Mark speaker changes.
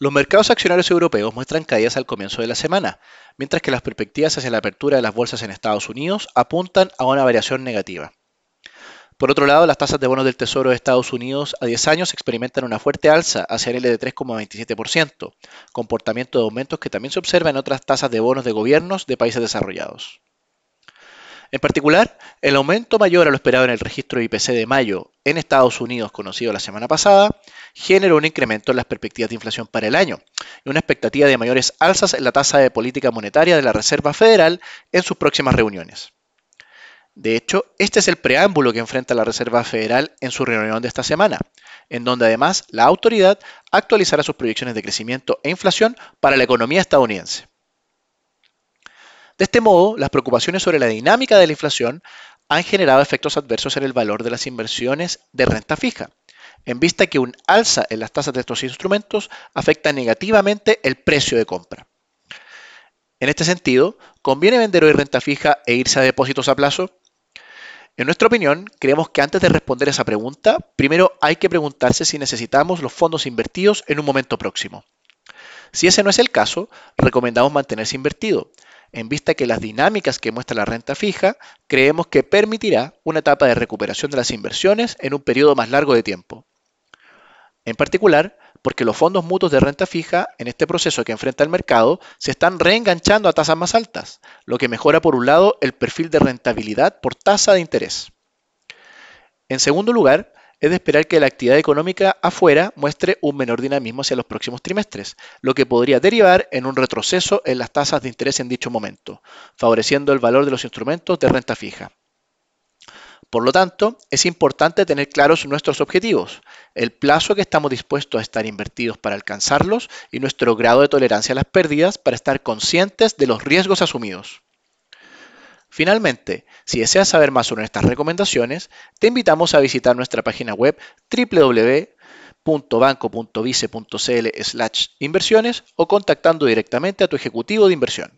Speaker 1: Los mercados accionarios europeos muestran caídas al comienzo de la semana, mientras que las perspectivas hacia la apertura de las bolsas en Estados Unidos apuntan a una variación negativa. Por otro lado, las tasas de bonos del Tesoro de Estados Unidos a 10 años experimentan una fuerte alza hacia el de 3,27%, comportamiento de aumentos que también se observa en otras tasas de bonos de gobiernos de países desarrollados. En particular, el aumento mayor a lo esperado en el registro IPC de mayo en Estados Unidos, conocido la semana pasada, generó un incremento en las perspectivas de inflación para el año y una expectativa de mayores alzas en la tasa de política monetaria de la Reserva Federal en sus próximas reuniones. De hecho, este es el preámbulo que enfrenta la Reserva Federal en su reunión de esta semana, en donde además la autoridad actualizará sus proyecciones de crecimiento e inflación para la economía estadounidense. De este modo, las preocupaciones sobre la dinámica de la inflación han generado efectos adversos en el valor de las inversiones de renta fija, en vista que un alza en las tasas de estos instrumentos afecta negativamente el precio de compra. En este sentido, ¿conviene vender hoy renta fija e irse a depósitos a plazo? En nuestra opinión, creemos que antes de responder esa pregunta, primero hay que preguntarse si necesitamos los fondos invertidos en un momento próximo. Si ese no es el caso, recomendamos mantenerse invertido, en vista que las dinámicas que muestra la renta fija creemos que permitirá una etapa de recuperación de las inversiones en un periodo más largo de tiempo. En particular, porque los fondos mutuos de renta fija en este proceso que enfrenta el mercado se están reenganchando a tasas más altas, lo que mejora por un lado el perfil de rentabilidad por tasa de interés. En segundo lugar, es de esperar que la actividad económica afuera muestre un menor dinamismo hacia los próximos trimestres, lo que podría derivar en un retroceso en las tasas de interés en dicho momento, favoreciendo el valor de los instrumentos de renta fija. Por lo tanto, es importante tener claros nuestros objetivos, el plazo que estamos dispuestos a estar invertidos para alcanzarlos y nuestro grado de tolerancia a las pérdidas para estar conscientes de los riesgos asumidos. Finalmente, si deseas saber más sobre estas recomendaciones, te invitamos a visitar nuestra página web www.banco.vice.cl inversiones o contactando directamente a tu ejecutivo de inversión.